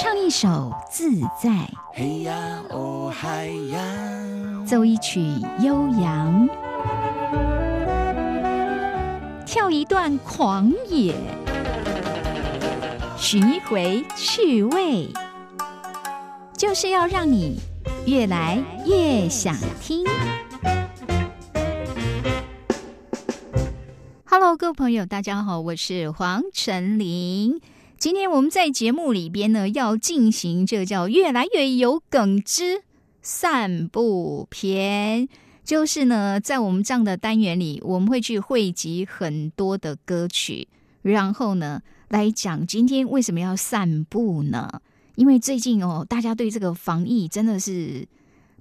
唱一首自在，嘿呀哦嗨呀，奏一曲悠扬，跳一段狂野，寻一回趣味，就是要让你越来越想听。Hello，各位朋友，大家好，我是黄晨林。今天我们在节目里边呢，要进行这叫“越来越有梗之散步篇”，就是呢，在我们这样的单元里，我们会去汇集很多的歌曲，然后呢，来讲今天为什么要散步呢？因为最近哦，大家对这个防疫真的是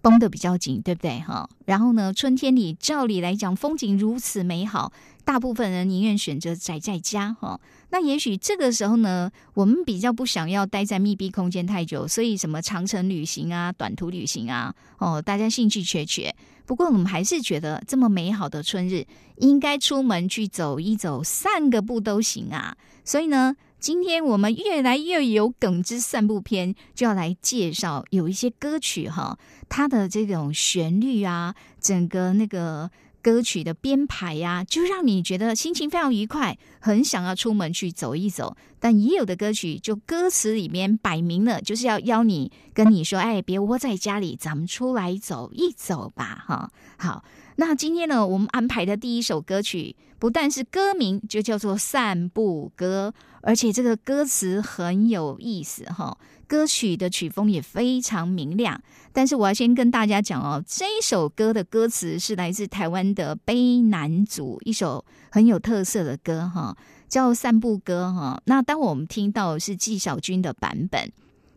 绷得比较紧，对不对？哈，然后呢，春天里照理来讲，风景如此美好。大部分人宁愿选择宅在家，哈。那也许这个时候呢，我们比较不想要待在密闭空间太久，所以什么长程旅行啊、短途旅行啊，哦，大家兴趣缺缺。不过我们还是觉得这么美好的春日，应该出门去走一走、散个步都行啊。所以呢，今天我们越来越有梗之散步篇，就要来介绍有一些歌曲哈，它的这种旋律啊，整个那个。歌曲的编排呀，就让你觉得心情非常愉快，很想要出门去走一走。但也有的歌曲，就歌词里面摆明了就是要邀你跟你说：“哎，别窝在家里，咱们出来走一走吧。”哈，好。那今天呢，我们安排的第一首歌曲，不但是歌名就叫做《散步歌》，而且这个歌词很有意思哈。歌曲的曲风也非常明亮。但是我要先跟大家讲哦，这一首歌的歌词是来自台湾的悲男组一首很有特色的歌哈，叫《散步歌》哈。那当我们听到是纪晓君的版本，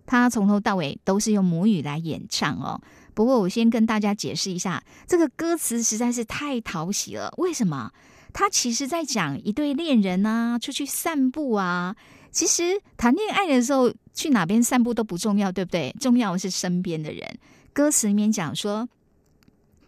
他从头到尾都是用母语来演唱哦。不过我先跟大家解释一下，这个歌词实在是太讨喜了。为什么？他其实在讲一对恋人啊，出去散步啊。其实谈恋爱的时候去哪边散步都不重要，对不对？重要的是身边的人。歌词里面讲说：“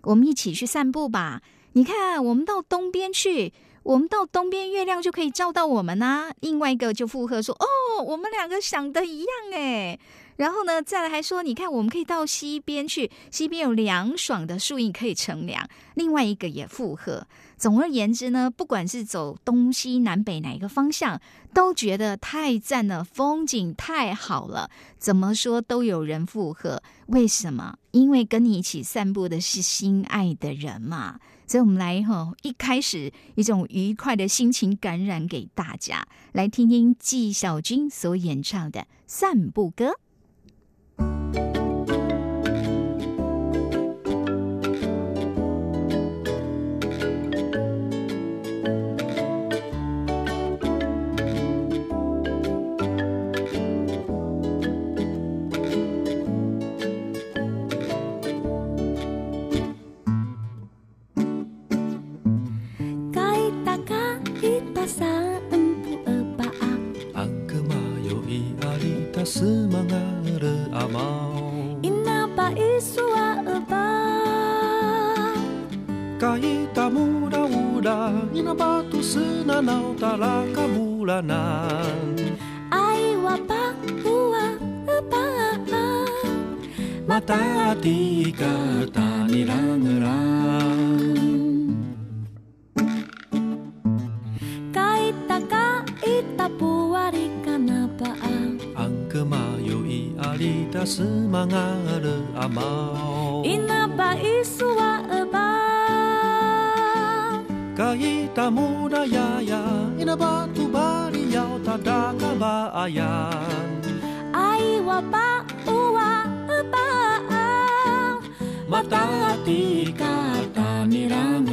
我们一起去散步吧。你看，我们到东边去，我们到东边，月亮就可以照到我们呐。”另外一个就附和说：“哦，我们两个想的一样哎。”然后呢，再来还说，你看，我们可以到西边去，西边有凉爽的树荫可以乘凉。另外一个也附和。总而言之呢，不管是走东西南北哪一个方向，都觉得太赞了，风景太好了。怎么说都有人附和。为什么？因为跟你一起散步的是心爱的人嘛。所以，我们来哈，一开始一种愉快的心情感染给大家，来听听纪晓君所演唱的散步歌。mangară amau. Ina paisua eba. Kaita mura ura Ina batu sena nau talaka bulanan Ai wapa ua eba. Mata tika tanirangerang Kaita kaita puari kanapaan Ina semangara amau Inaba isua eba Kaita muraya ya Inaba tubari yau tadaka baayan Aiwa ba uwa eba Mata tika tanirang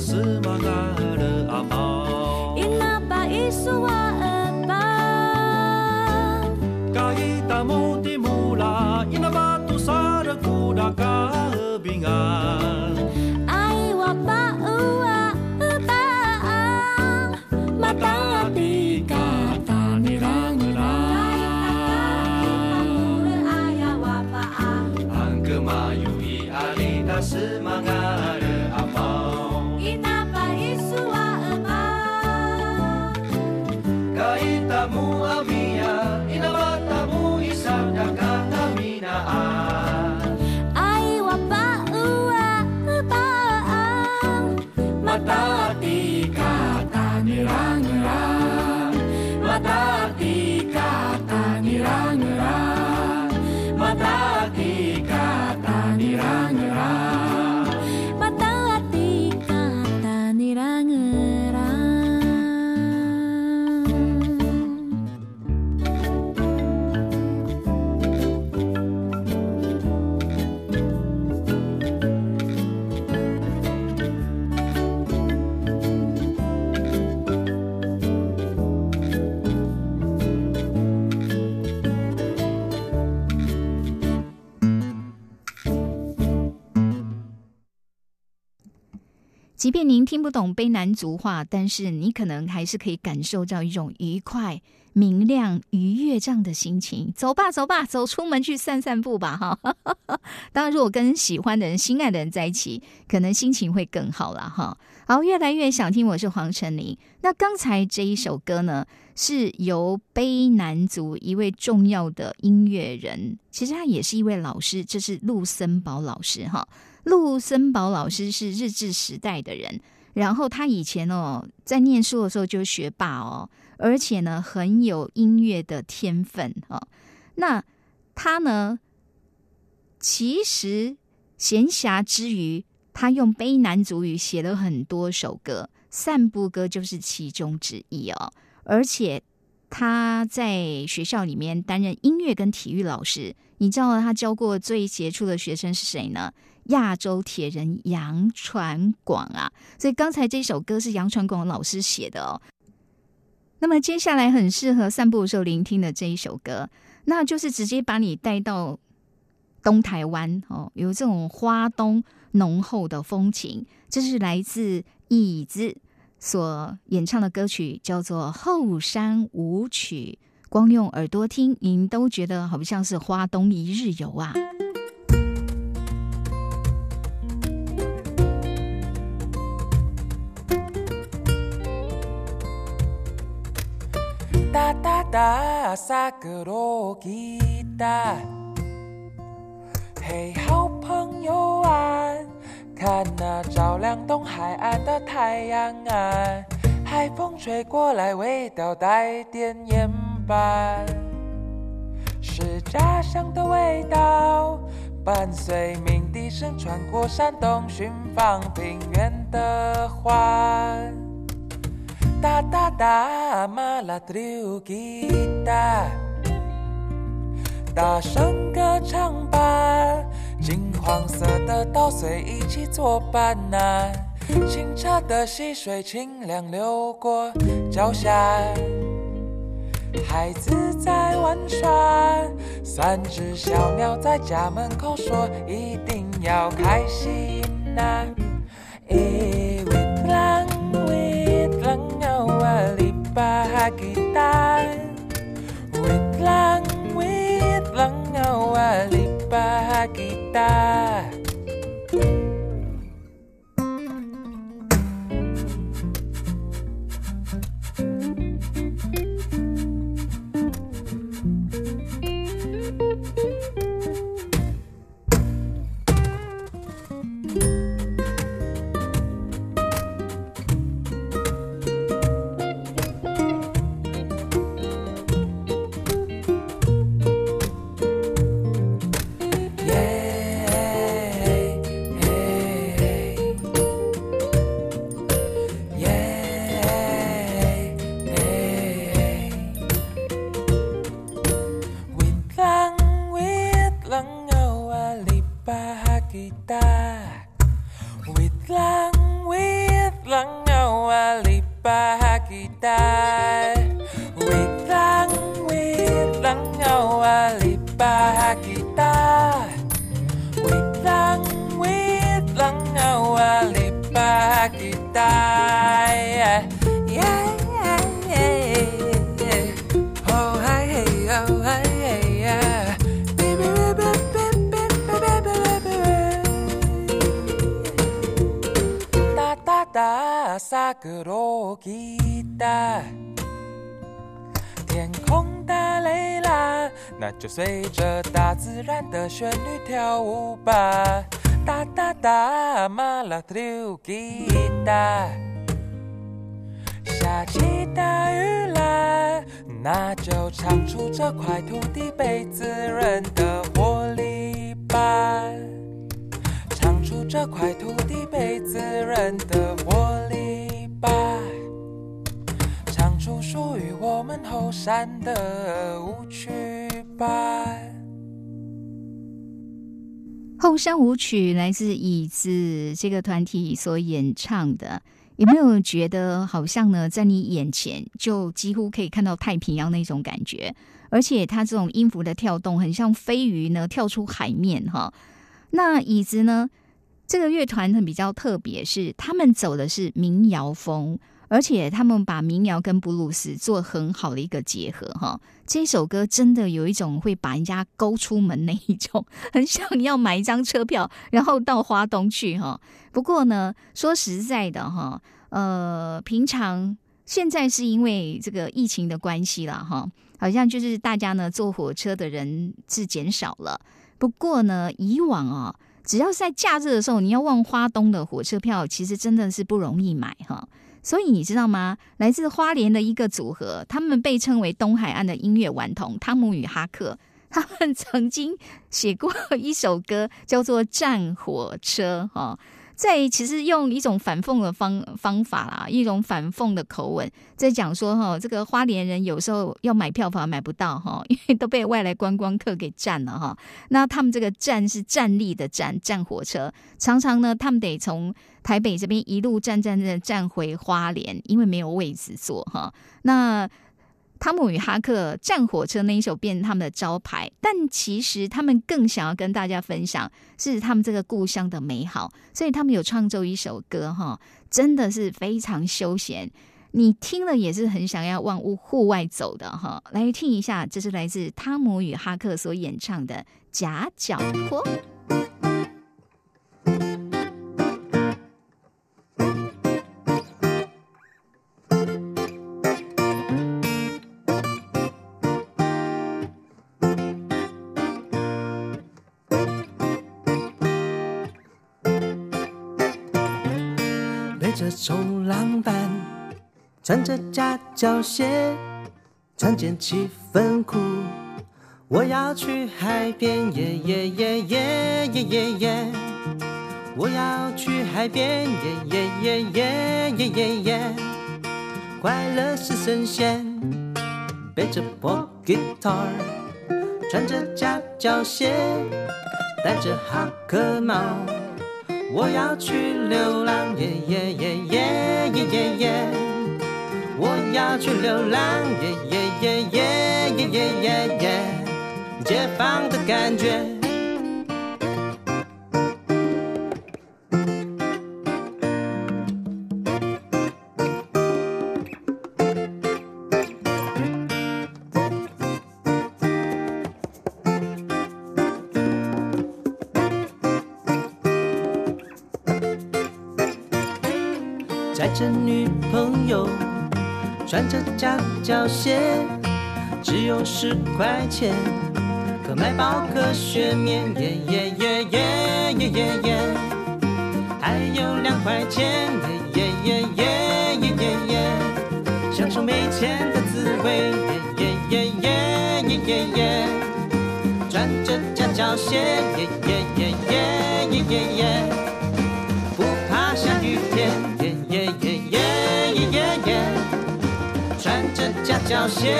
スマが即便您听不懂卑南族话，但是你可能还是可以感受到一种愉快、明亮、愉悦这样的心情。走吧，走吧，走出门去散散步吧，哈！当然，如果跟喜欢的人、心爱的人在一起，可能心情会更好了，哈。好，越来越想听。我是黄晨林。那刚才这一首歌呢，是由卑南族一位重要的音乐人，其实他也是一位老师，这是陆森堡老师，哈。陆森堡老师是日治时代的人，然后他以前哦在念书的时候就是学霸哦，而且呢很有音乐的天分哦。那他呢，其实闲暇之余，他用卑南族语写了很多首歌，散步歌就是其中之一哦。而且他在学校里面担任音乐跟体育老师，你知道他教过最杰出的学生是谁呢？亚洲铁人杨传广啊，所以刚才这首歌是杨传广老师写的哦。那么接下来很适合散步的时候聆听的这一首歌，那就是直接把你带到东台湾哦，有这种花东浓厚的风情。这是来自椅子所演唱的歌曲，叫做《后山舞曲》。光用耳朵听，您都觉得好像是花东一日游啊。哒哒哒，萨格罗吉达，嘿，好朋友啊，看那照亮东海岸的太阳啊，海风吹过来，味道带点盐巴，是家乡的味道，伴随鸣笛声穿过山洞，寻访平原的花。哒哒哒，马拉特鲁吉他，大声歌唱吧，金黄色的稻穗一起作伴呐，清澈的溪水清凉流过脚下，孩子在玩耍，三只小鸟在家门口说一定要开心呐。Bahagian Wait lang, wait lang 山舞曲来自椅子这个团体所演唱的，有没有觉得好像呢，在你眼前就几乎可以看到太平洋那种感觉？而且它这种音符的跳动，很像飞鱼呢跳出海面哈。那椅子呢？这个乐团呢比较特别，是他们走的是民谣风，而且他们把民谣跟布鲁斯做很好的一个结合哈。这首歌真的有一种会把人家勾出门那一种，很想你要买一张车票，然后到花东去哈。不过呢，说实在的哈，呃，平常现在是因为这个疫情的关系了哈，好像就是大家呢坐火车的人是减少了。不过呢，以往啊。只要在假日的时候，你要往花东的火车票，其实真的是不容易买哈。所以你知道吗？来自花莲的一个组合，他们被称为东海岸的音乐顽童——汤姆与哈克，他们曾经写过一首歌，叫做《战火车》哈。在其实用一种反讽的方方法啦，一种反讽的口吻，在讲说哈，这个花莲人有时候要买票房买不到哈，因为都被外来观光客给占了哈。那他们这个站是站立的站，站火车，常常呢，他们得从台北这边一路站站站站回花莲，因为没有位置坐哈。那汤姆与哈克战火车那一首变他们的招牌，但其实他们更想要跟大家分享是他们这个故乡的美好，所以他们有创作一首歌哈，真的是非常休闲，你听了也是很想要往屋户外走的哈。来听一下，这是来自汤姆与哈克所演唱的《夹脚着》。冲浪板，穿着夹脚鞋，穿件七分裤，我要去海边，耶耶耶耶耶耶耶，我要去海边，耶耶耶耶耶耶耶，快乐是神仙，背着破 guitar，穿着夹脚鞋，戴着哈克帽。我要去流浪，耶耶耶耶耶耶耶！我要去流浪，耶耶耶耶耶耶耶耶！解放的感觉。着夹脚鞋，只有十块钱，可买包可雪面，耶耶耶耶耶耶耶，还有两块钱，耶耶耶耶耶耶，享受没钱的滋味，耶耶耶耶耶耶耶，穿着夹脚鞋，耶耶耶耶耶耶耶，脚鞋，耶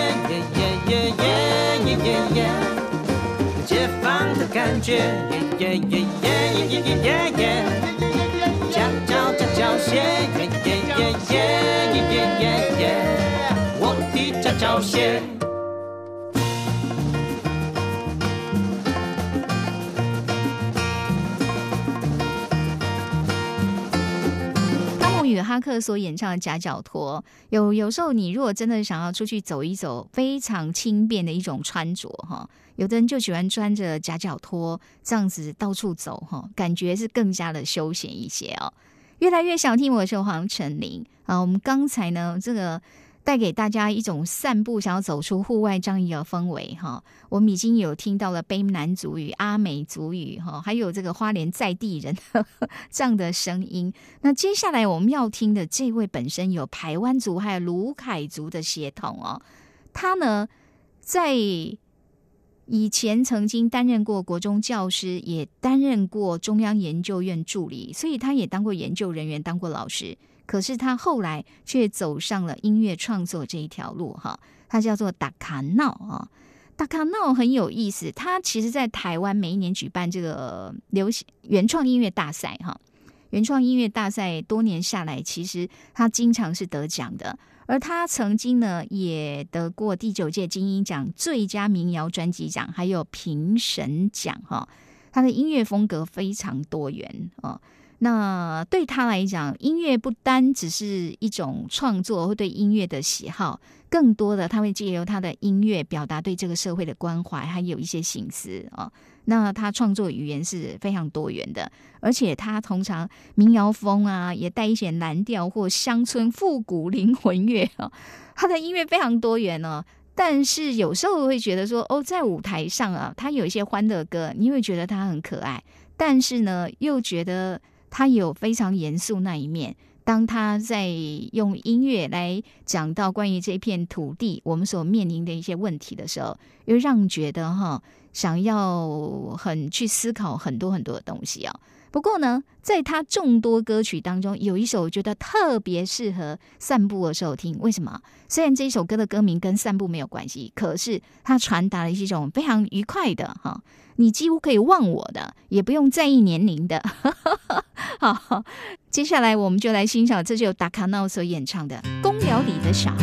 耶耶耶耶耶耶，解放的感觉，耶耶耶耶耶耶耶耶耶，夹脚夹脚鞋，耶耶耶耶耶耶耶耶，我的夹脚鞋。哈克所演唱的夹脚拖，有有时候你如果真的想要出去走一走，非常轻便的一种穿着哈。有的人就喜欢穿着夹脚拖这样子到处走哈，感觉是更加的休闲一些哦。越来越想听，我是黄晨林啊。我们刚才呢，这个带给大家一种散步，想要走出户外这样一个氛围哈。我们已经有听到了卑南族语、阿美族语哈，还有这个花莲在地人 这样的声音。那接下来我们要听的这位本身有台湾族还有卢凯族的血统哦，他呢在。以前曾经担任过国中教师，也担任过中央研究院助理，所以他也当过研究人员，当过老师。可是他后来却走上了音乐创作这一条路，哈，他叫做达卡闹啊，达卡闹很有意思。他其实，在台湾每一年举办这个流行原创音乐大赛，哈，原创音乐大赛多年下来，其实他经常是得奖的。而他曾经呢，也得过第九届金鹰奖最佳民谣专辑奖，还有评审奖哈。他的音乐风格非常多元哦。那对他来讲，音乐不单只是一种创作，或对音乐的喜好，更多的他会借由他的音乐表达对这个社会的关怀，还有一些心思啊。那他创作语言是非常多元的，而且他通常民谣风啊，也带一些蓝调或乡村复古灵魂乐啊。他的音乐非常多元哦，但是有时候会觉得说，哦，在舞台上啊，他有一些欢乐歌，你会觉得他很可爱，但是呢，又觉得他有非常严肃那一面。当他在用音乐来讲到关于这片土地我们所面临的一些问题的时候，又让觉得哈。想要很去思考很多很多的东西啊。不过呢，在他众多歌曲当中，有一首我觉得特别适合散步的时候听。为什么？虽然这一首歌的歌名跟散步没有关系，可是它传达了一种非常愉快的哈，你几乎可以忘我的，也不用在意年龄的。好，接下来我们就来欣赏这就达卡闹所演唱的《公寮里的小孩》。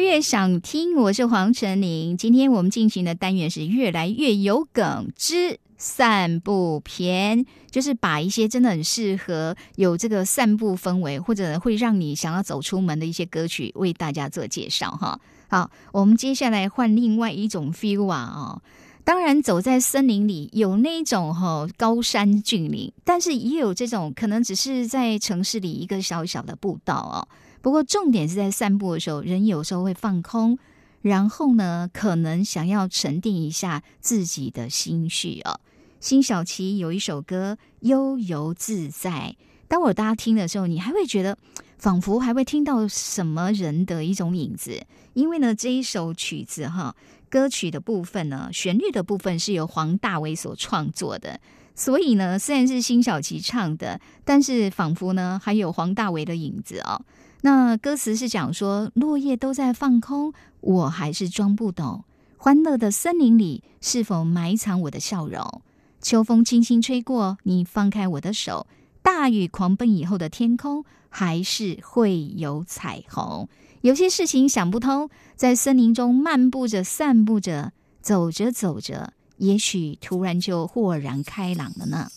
越想听，我是黄晨林。今天我们进行的单元是越来越有梗之散步篇，就是把一些真的很适合有这个散步氛围，或者会让你想要走出门的一些歌曲，为大家做介绍哈。好，我们接下来换另外一种 feel 啊哦。当然，走在森林里有那种哈高山峻岭，但是也有这种可能只是在城市里一个小小的步道哦。不过重点是在散步的时候，人有时候会放空，然后呢，可能想要沉淀一下自己的心绪哦。辛晓琪有一首歌《悠游自在》，当我大家听的时候，你还会觉得仿佛还会听到什么人的一种影子，因为呢，这一首曲子哈，歌曲的部分呢，旋律的部分是由黄大炜所创作的。所以呢，虽然是辛晓琪唱的，但是仿佛呢还有黄大炜的影子哦。那歌词是讲说，落叶都在放空，我还是装不懂。欢乐的森林里，是否埋藏我的笑容？秋风轻轻吹过，你放开我的手。大雨狂奔以后的天空，还是会有彩虹。有些事情想不通，在森林中漫步着、散步着、走着走着，也许突然就豁然开朗了呢。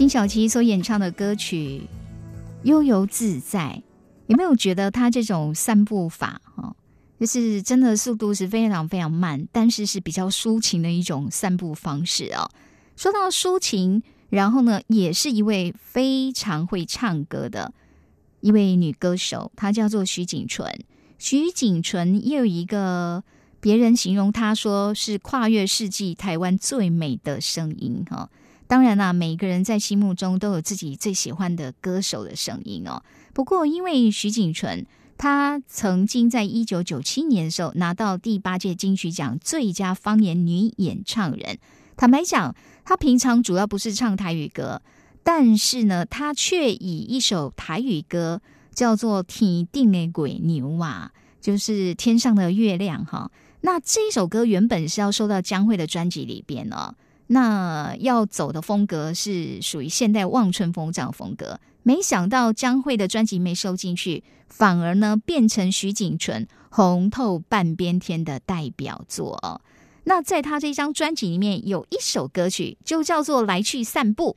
辛晓琪所演唱的歌曲《悠游自在》，有没有觉得他这种散步法哈，就是真的速度是非常非常慢，但是是比较抒情的一种散步方式哦。说到抒情，然后呢，也是一位非常会唱歌的一位女歌手，她叫做徐锦纯。徐锦纯也有一个别人形容她说是跨越世纪台湾最美的声音哈。当然啦，每个人在心目中都有自己最喜欢的歌手的声音哦。不过，因为徐锦纯她曾经在一九九七年的时候拿到第八届金曲奖最佳方言女演唱人，坦白讲，她平常主要不是唱台语歌，但是呢，她却以一首台语歌叫做《天定的鬼牛》啊，就是天上的月亮哈。那这一首歌原本是要收到江蕙的专辑里边哦。那要走的风格是属于现代望春风这样风格，没想到江蕙的专辑没收进去，反而呢变成徐锦纯《红透半边天》的代表作。那在他这张专辑里面有一首歌曲就叫做《来去散步》，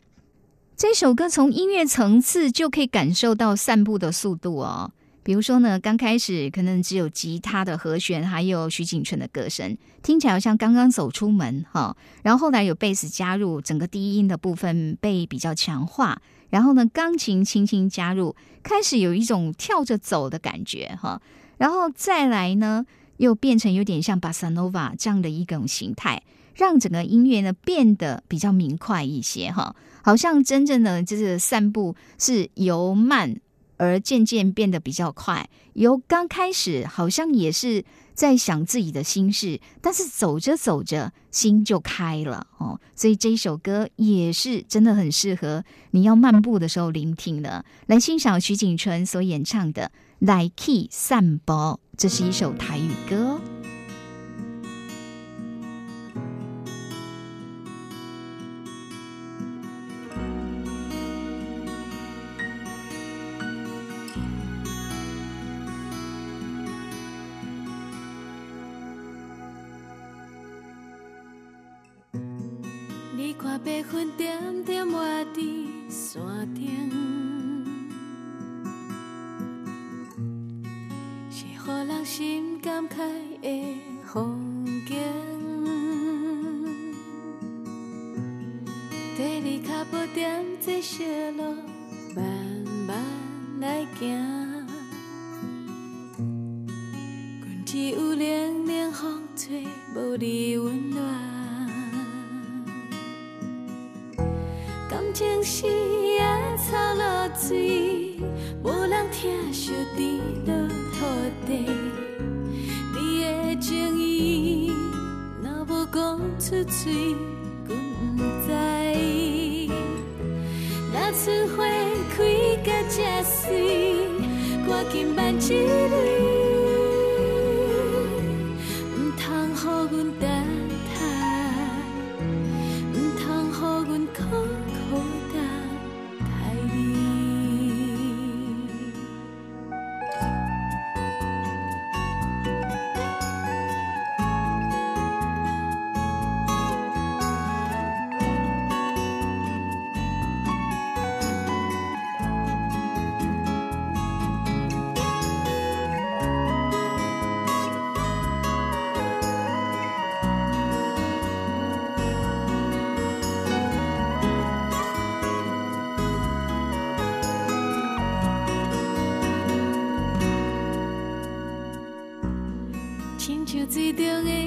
这首歌从音乐层次就可以感受到散步的速度哦。比如说呢，刚开始可能只有吉他的和弦，还有徐锦纯的歌声，听起来好像刚刚走出门哈。然后后来有贝斯加入，整个低音的部分被比较强化。然后呢，钢琴轻轻加入，开始有一种跳着走的感觉哈。然后再来呢，又变成有点像巴萨诺瓦这样的一种形态，让整个音乐呢变得比较明快一些哈。好像真正的就是散步是由慢。而渐渐变得比较快，由刚开始好像也是在想自己的心事，但是走着走着心就开了哦。所以这一首歌也是真的很适合你要漫步的时候聆听的。来欣赏徐景淳所演唱的《来去散步》，这是一首台语歌。白云点点画在山顶，是予人心感慨的风景。跟你脚步踮在小路，慢慢来行。阮只有冷冷风吹，无你温暖。情是野草落水，无人听惜滴落土地。你的情意若无讲出嘴，阮不知。若春花开甲这水，赶紧挽一缕。出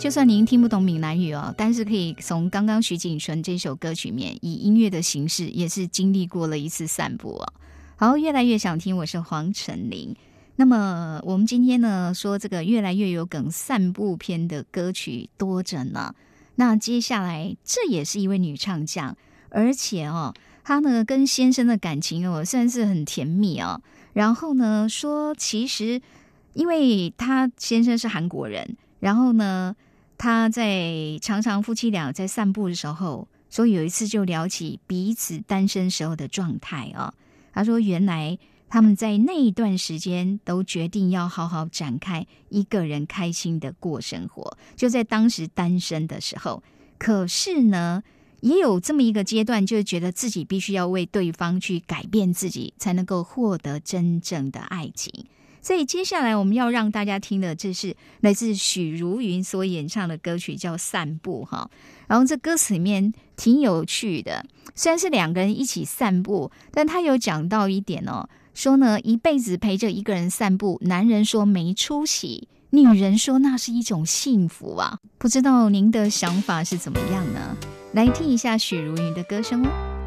就算您听不懂闽南语哦，但是可以从刚刚徐锦纯这首歌曲面，以音乐的形式，也是经历过了一次散步哦。好，越来越想听，我是黄晨林。那么我们今天呢，说这个越来越有梗散步篇的歌曲多着呢。那接下来这也是一位女唱将，而且哦，她呢跟先生的感情哦算是很甜蜜哦。然后呢说，其实因为她先生是韩国人，然后呢。他在常常夫妻俩在散步的时候，所以有一次就聊起彼此单身时候的状态啊。他说，原来他们在那一段时间都决定要好好展开一个人开心的过生活，就在当时单身的时候。可是呢，也有这么一个阶段，就是觉得自己必须要为对方去改变自己，才能够获得真正的爱情。所以接下来我们要让大家听的，这是来自许茹芸所演唱的歌曲，叫《散步》哈。然后这歌词里面挺有趣的，虽然是两个人一起散步，但他有讲到一点哦，说呢一辈子陪着一个人散步，男人说没出息，女人说那是一种幸福啊。不知道您的想法是怎么样呢？来听一下许茹芸的歌声哦。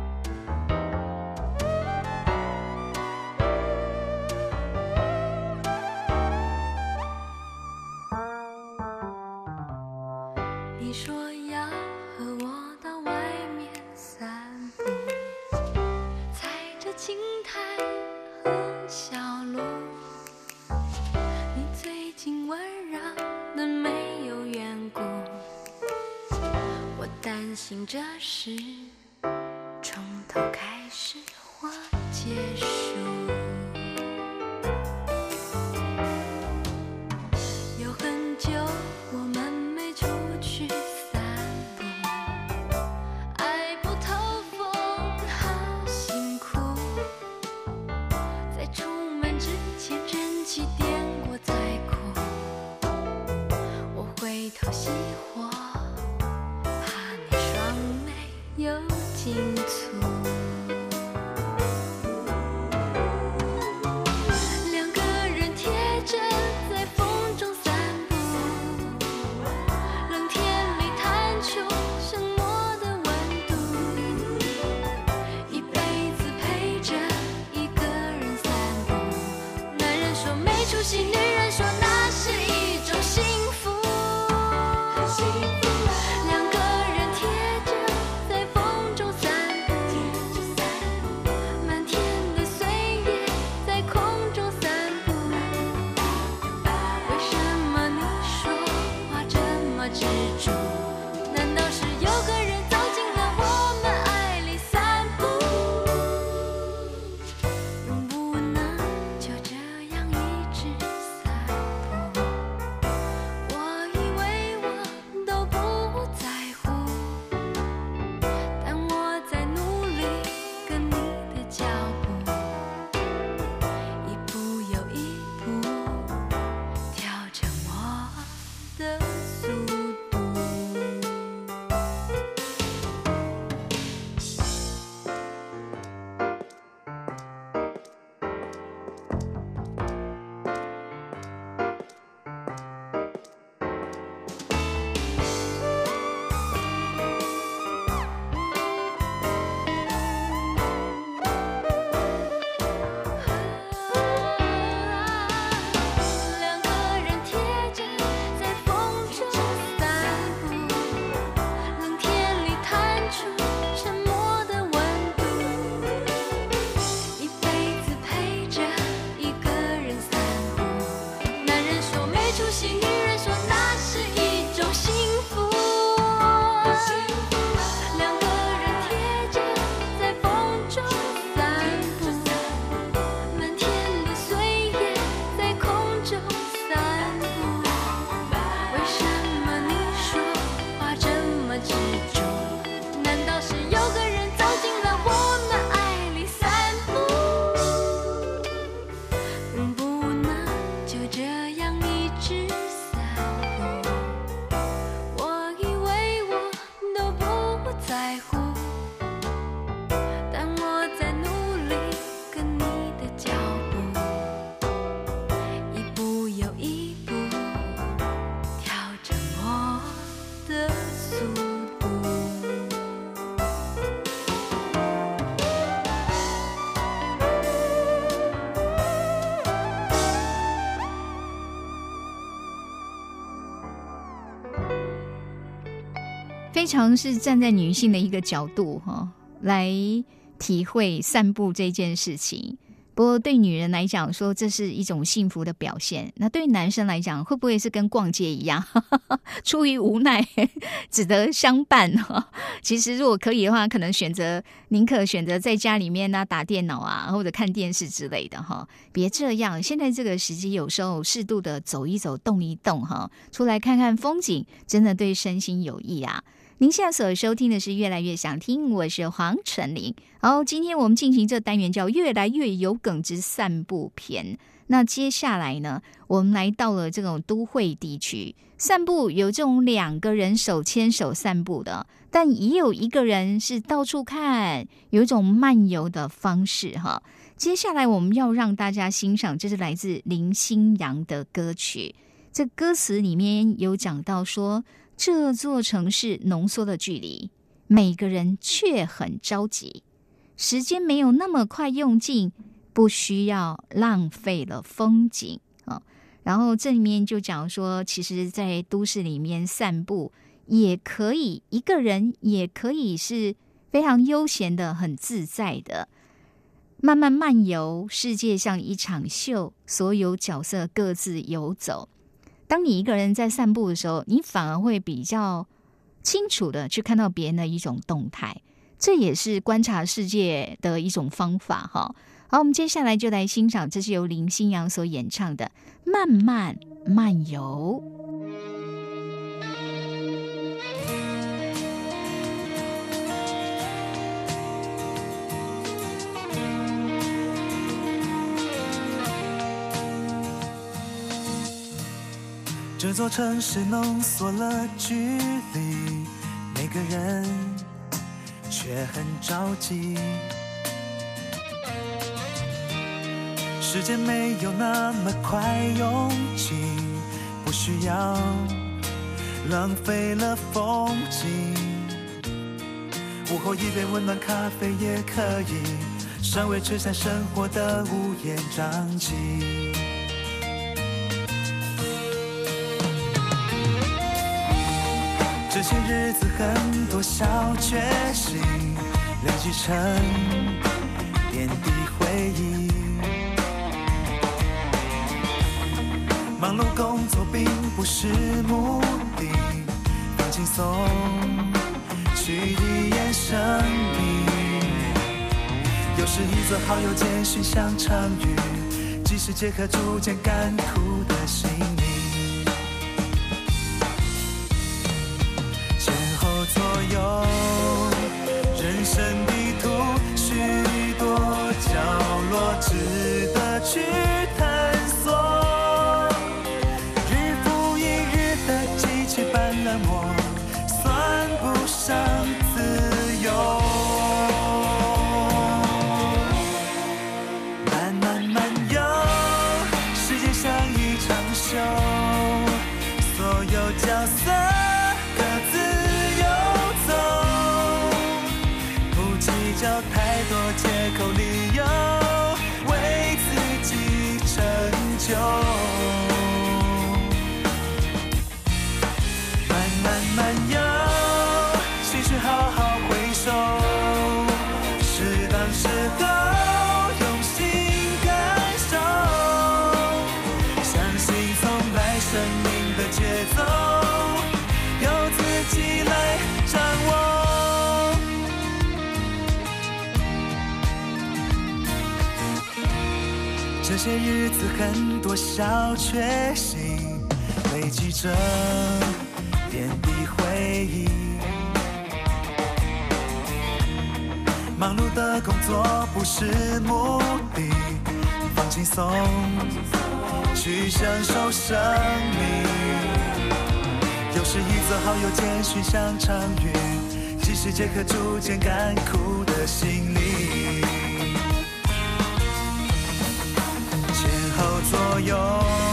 醒这是从头开始或结束。火，非常是站在女性的一个角度哈，来体会散步这件事情。不过对女人来讲，说这是一种幸福的表现。那对男生来讲，会不会是跟逛街一样，出于无奈只得相伴哈？其实如果可以的话，可能选择宁可选择在家里面呢打电脑啊，或者看电视之类的哈。别这样，现在这个时机，有时候适度的走一走、动一动哈，出来看看风景，真的对身心有益啊。您现在所收听的是《越来越想听》，我是黄晨林。好，今天我们进行这单元叫“越来越有梗之散步篇”。那接下来呢，我们来到了这种都会地区散步，有这种两个人手牵手散步的，但也有一个人是到处看，有一种漫游的方式哈。接下来我们要让大家欣赏，这是来自林心阳的歌曲。这歌词里面有讲到说。这座城市浓缩的距离，每个人却很着急，时间没有那么快用尽，不需要浪费了风景啊。然后这里面就讲说，其实，在都市里面散步也可以，一个人也可以是非常悠闲的、很自在的，慢慢漫游。世界像一场秀，所有角色各自游走。当你一个人在散步的时候，你反而会比较清楚的去看到别人的一种动态，这也是观察世界的一种方法哈。好，我们接下来就来欣赏，这是由林心阳所演唱的《慢慢漫游》。这座城市浓缩了距离，每个人却很着急。时间没有那么快用尽，不需要浪费了风景。午后一杯温暖咖啡也可以，尚未吹散生活的乌烟瘴气。些日子很多小确幸，累积成点滴回忆。忙碌工作并不是目的，放轻松去体验生命。有时一则好友简讯像场雨，即使解渴逐渐干枯的心这些日子很多小确幸，累积着点滴回忆。忙碌的工作不是目的，放轻松，去享受生命。有时一则好友简讯像场雨，即使解渴逐渐干枯的心灵。所有。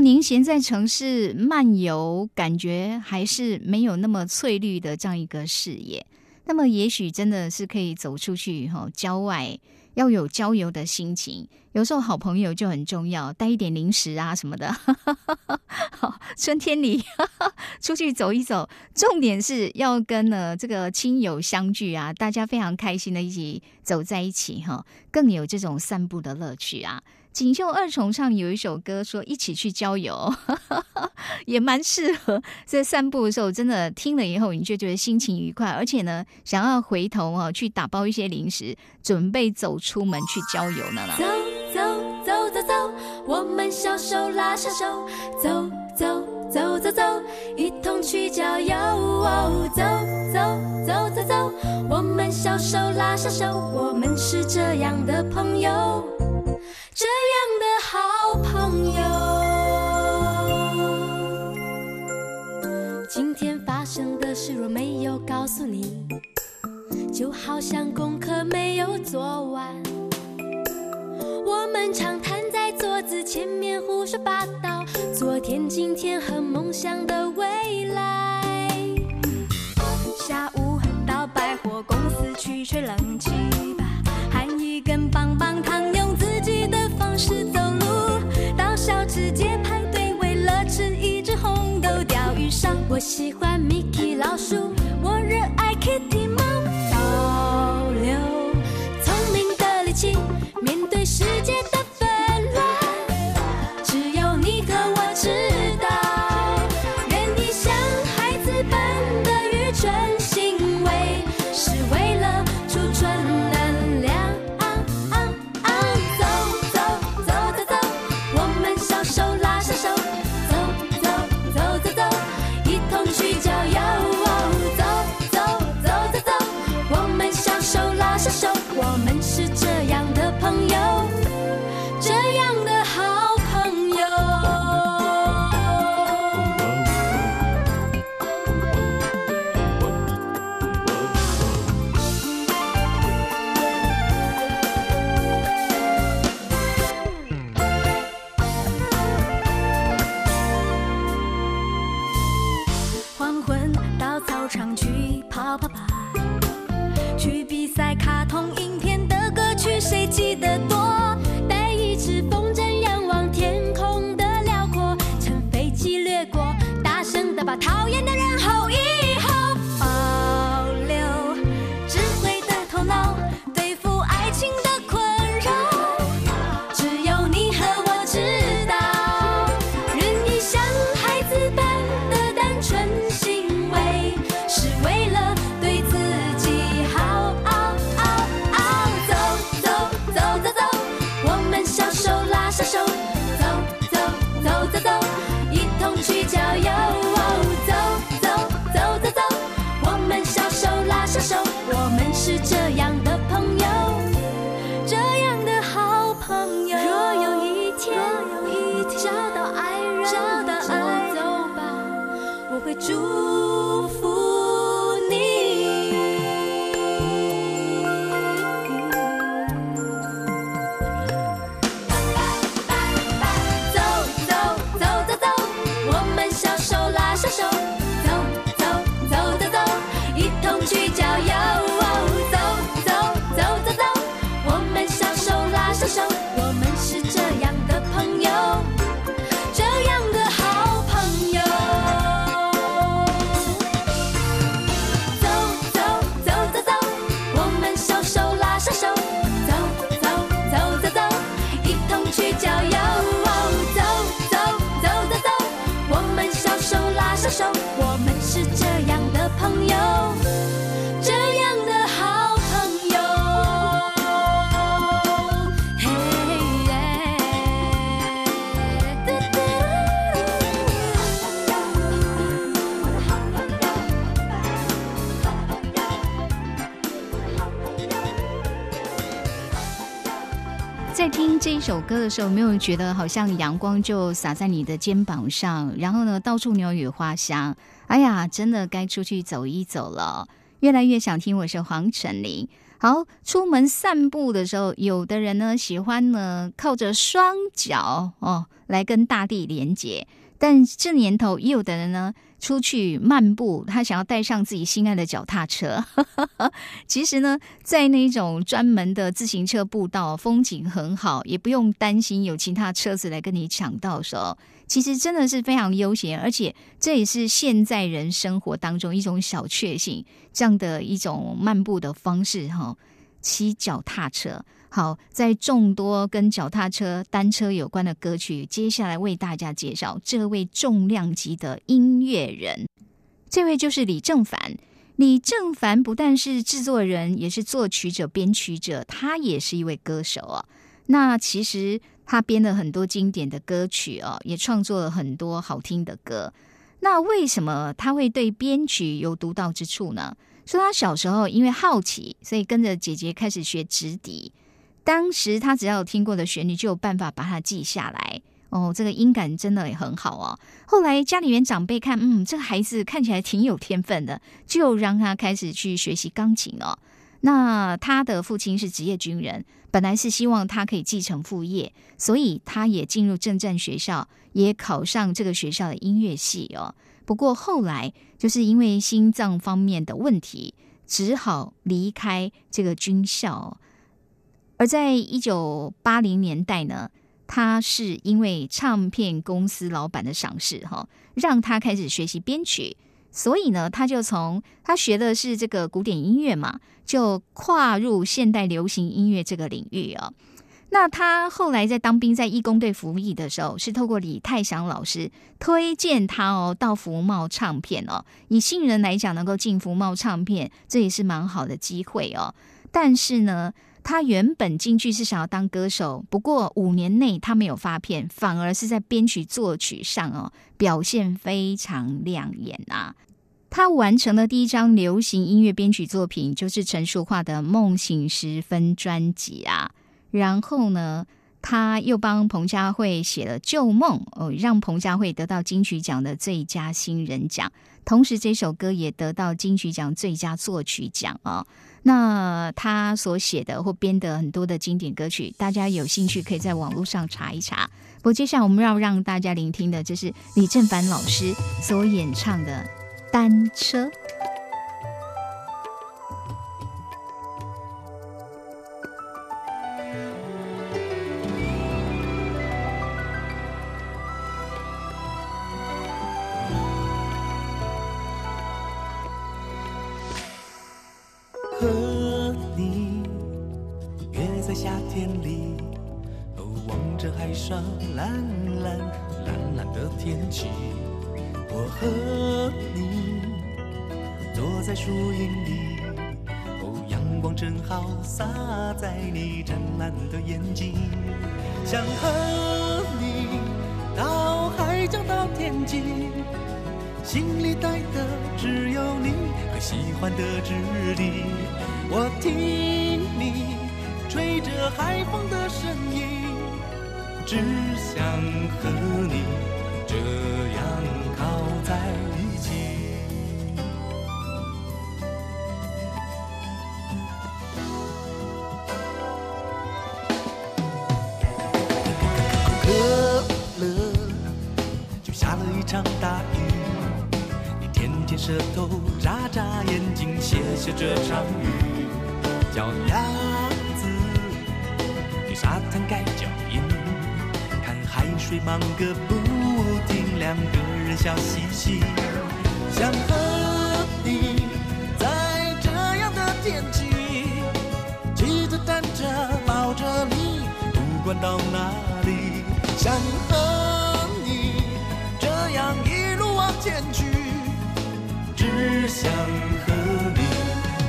您闲在城市漫游，感觉还是没有那么翠绿的这样一个视野，那么也许真的是可以走出去哈，郊外要有郊游的心情。有时候好朋友就很重要，带一点零食啊什么的。好，春天里出去走一走，重点是要跟呢这个亲友相聚啊，大家非常开心的一起走在一起哈，更有这种散步的乐趣啊。锦绣二重唱有一首歌说一起去郊游，也蛮适合在散步的时候，真的听了以后你就觉得心情愉快，而且呢想要回头哦去打包一些零食，准备走出门去郊游呢啦。走走走走走，我们小手拉小手，走走走走走，一同去郊游。走走走走走，我们小手拉小手，我们是这样的朋友，这样的好朋友。今天发生的事若没有告诉你，就好像功课没有做完。我们常瘫在桌子前面胡说八道，昨天、今天和梦想的未来。下午到百货公司去吹冷气吧，含一根棒棒糖，街排队，为了吃一只红豆鲷鱼烧。我喜欢 Mickey 老鼠，我热爱 Kitty 猫。会祝的时候，没有觉得好像阳光就洒在你的肩膀上，然后呢，到处鸟语花香？哎呀，真的该出去走一走了。越来越想听，我是黄晨林。好，出门散步的时候，有的人呢喜欢呢靠着双脚哦来跟大地连接，但这年头也有的人呢出去漫步，他想要带上自己心爱的脚踏车。其实呢，在那种专门的自行车步道，风景很好，也不用担心有其他车子来跟你抢道的时候，其实真的是非常悠闲，而且这也是现在人生活当中一种小确幸，这样的一种漫步的方式哈。骑脚踏车，好，在众多跟脚踏车、单车有关的歌曲，接下来为大家介绍这位重量级的音乐人，这位就是李正凡。李正凡不但是制作人，也是作曲者、编曲者，他也是一位歌手啊。那其实他编了很多经典的歌曲哦，也创作了很多好听的歌。那为什么他会对编曲有独到之处呢？说他小时候因为好奇，所以跟着姐姐开始学直笛。当时他只要有听过的旋律，就有办法把它记下来。哦，这个音感真的也很好哦。后来家里面长辈看，嗯，这个孩子看起来挺有天分的，就让他开始去学习钢琴哦。那他的父亲是职业军人，本来是希望他可以继承父业，所以他也进入正战学校，也考上这个学校的音乐系哦。不过后来就是因为心脏方面的问题，只好离开这个军校。而在一九八零年代呢，他是因为唱片公司老板的赏识，哈，让他开始学习编曲。所以呢，他就从他学的是这个古典音乐嘛，就跨入现代流行音乐这个领域啊。那他后来在当兵，在义工队服役的时候，是透过李泰祥老师推荐他哦，到福茂唱片哦。以新人来讲，能够进福茂唱片，这也是蛮好的机会哦。但是呢，他原本进去是想要当歌手，不过五年内他没有发片，反而是在编曲作曲上哦，表现非常亮眼啊。他完成了第一张流行音乐编曲作品，就是陈淑桦的《梦醒时分》专辑啊。然后呢，他又帮彭佳慧写了《旧梦》，哦，让彭佳慧得到金曲奖的最佳新人奖。同时，这首歌也得到金曲奖最佳作曲奖啊。那他所写的或编的很多的经典歌曲，大家有兴趣可以在网络上查一查。不过，接下来我们要让大家聆听的，就是李正凡老师所演唱的《单车》。到哪里。想和你这样一路往前去，只想和你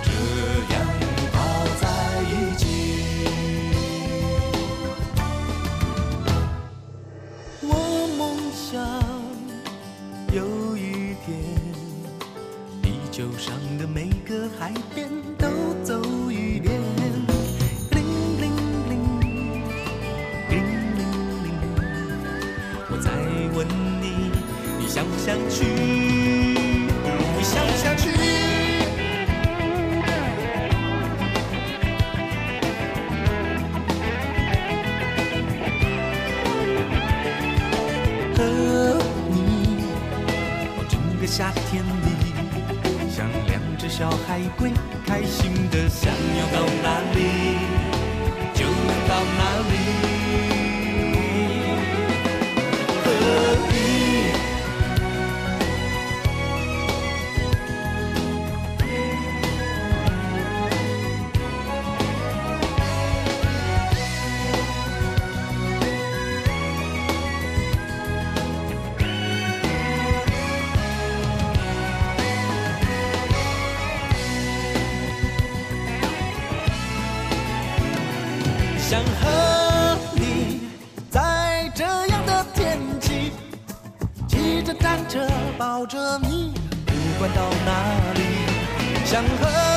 这样抱在一起。我梦想有一天，地球上的每个海边想不想去？你想不想去？和你，哦，整个夏天里，像两只小海龟，开心的想要到哪里就到哪里。着你，不管到哪里。想和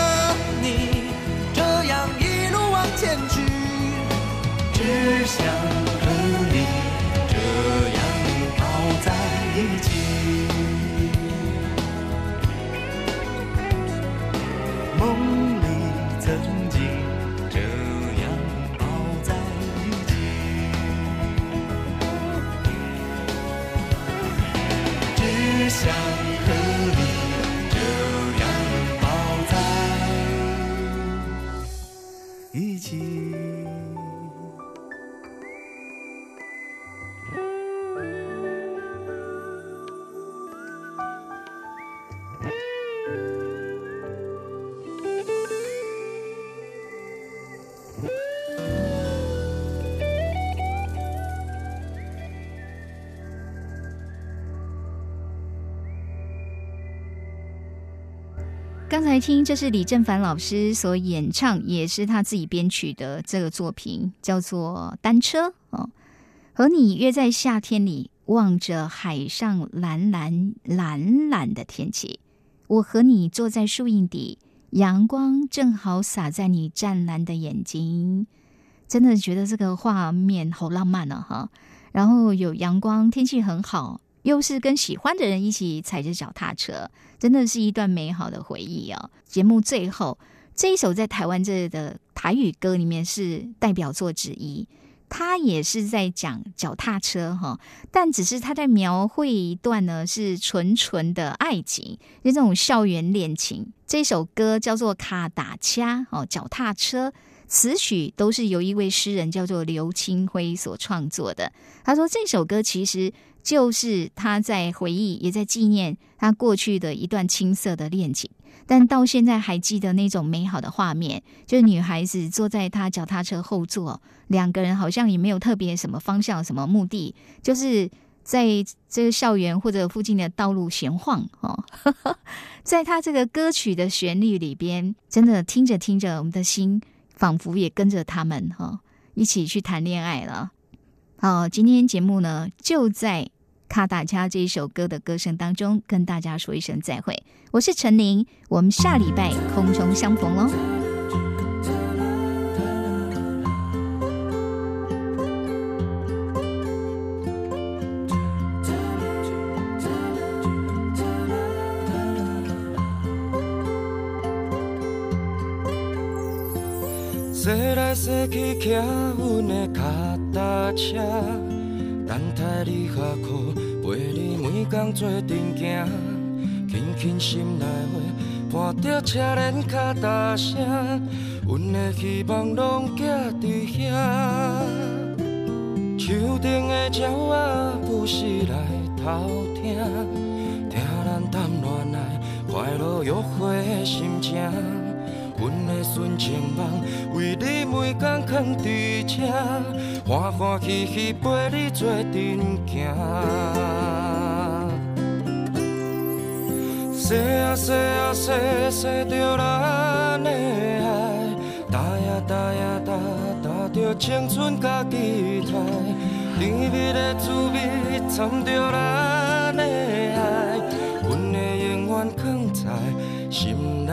来听，这是李正凡老师所演唱，也是他自己编曲的这个作品，叫做《单车》哦。和你约在夏天里，望着海上蓝蓝蓝蓝的天气，我和你坐在树荫底，阳光正好洒在你湛蓝的眼睛，真的觉得这个画面好浪漫呢、哈。然后有阳光，天气很好，又是跟喜欢的人一起踩着脚踏车，真的是一段美好的回忆啊！节目最后这一首在台湾这的台语歌里面是代表作之一，它也是在讲脚踏车哈，但只是他在描绘一段呢是纯纯的爱情，就这种校园恋情。这首歌叫做《卡达掐》哦，脚踏车。词曲都是由一位诗人叫做刘清辉所创作的。他说这首歌其实就是他在回忆，也在纪念他过去的一段青涩的恋情。但到现在还记得那种美好的画面，就是女孩子坐在他脚踏车后座，两个人好像也没有特别什么方向、什么目的，就是在这个校园或者附近的道路闲晃哦。在他这个歌曲的旋律里边，真的听着听着，我们的心。仿佛也跟着他们哈一起去谈恋爱了。好，今天节目呢就在卡大家这一首歌的歌声当中跟大家说一声再会。我是陈琳，我们下礼拜空中相逢喽。说来说去，骑阮的脚踏车，等待你下课，陪你每天做阵行，轻轻心内话，伴着车轮脚踏声，阮的希望拢寄伫遐。树顶的鸟仔不时来偷听，听咱谈恋爱快乐约会的心情。纯情梦，为你每工囥伫这，欢欢喜喜陪你做阵行。说啊说啊说，说着咱的爱，搭呀搭呀搭，搭着青春甲期待，甜蜜的滋味掺着咱的爱，阮的永远藏在心内。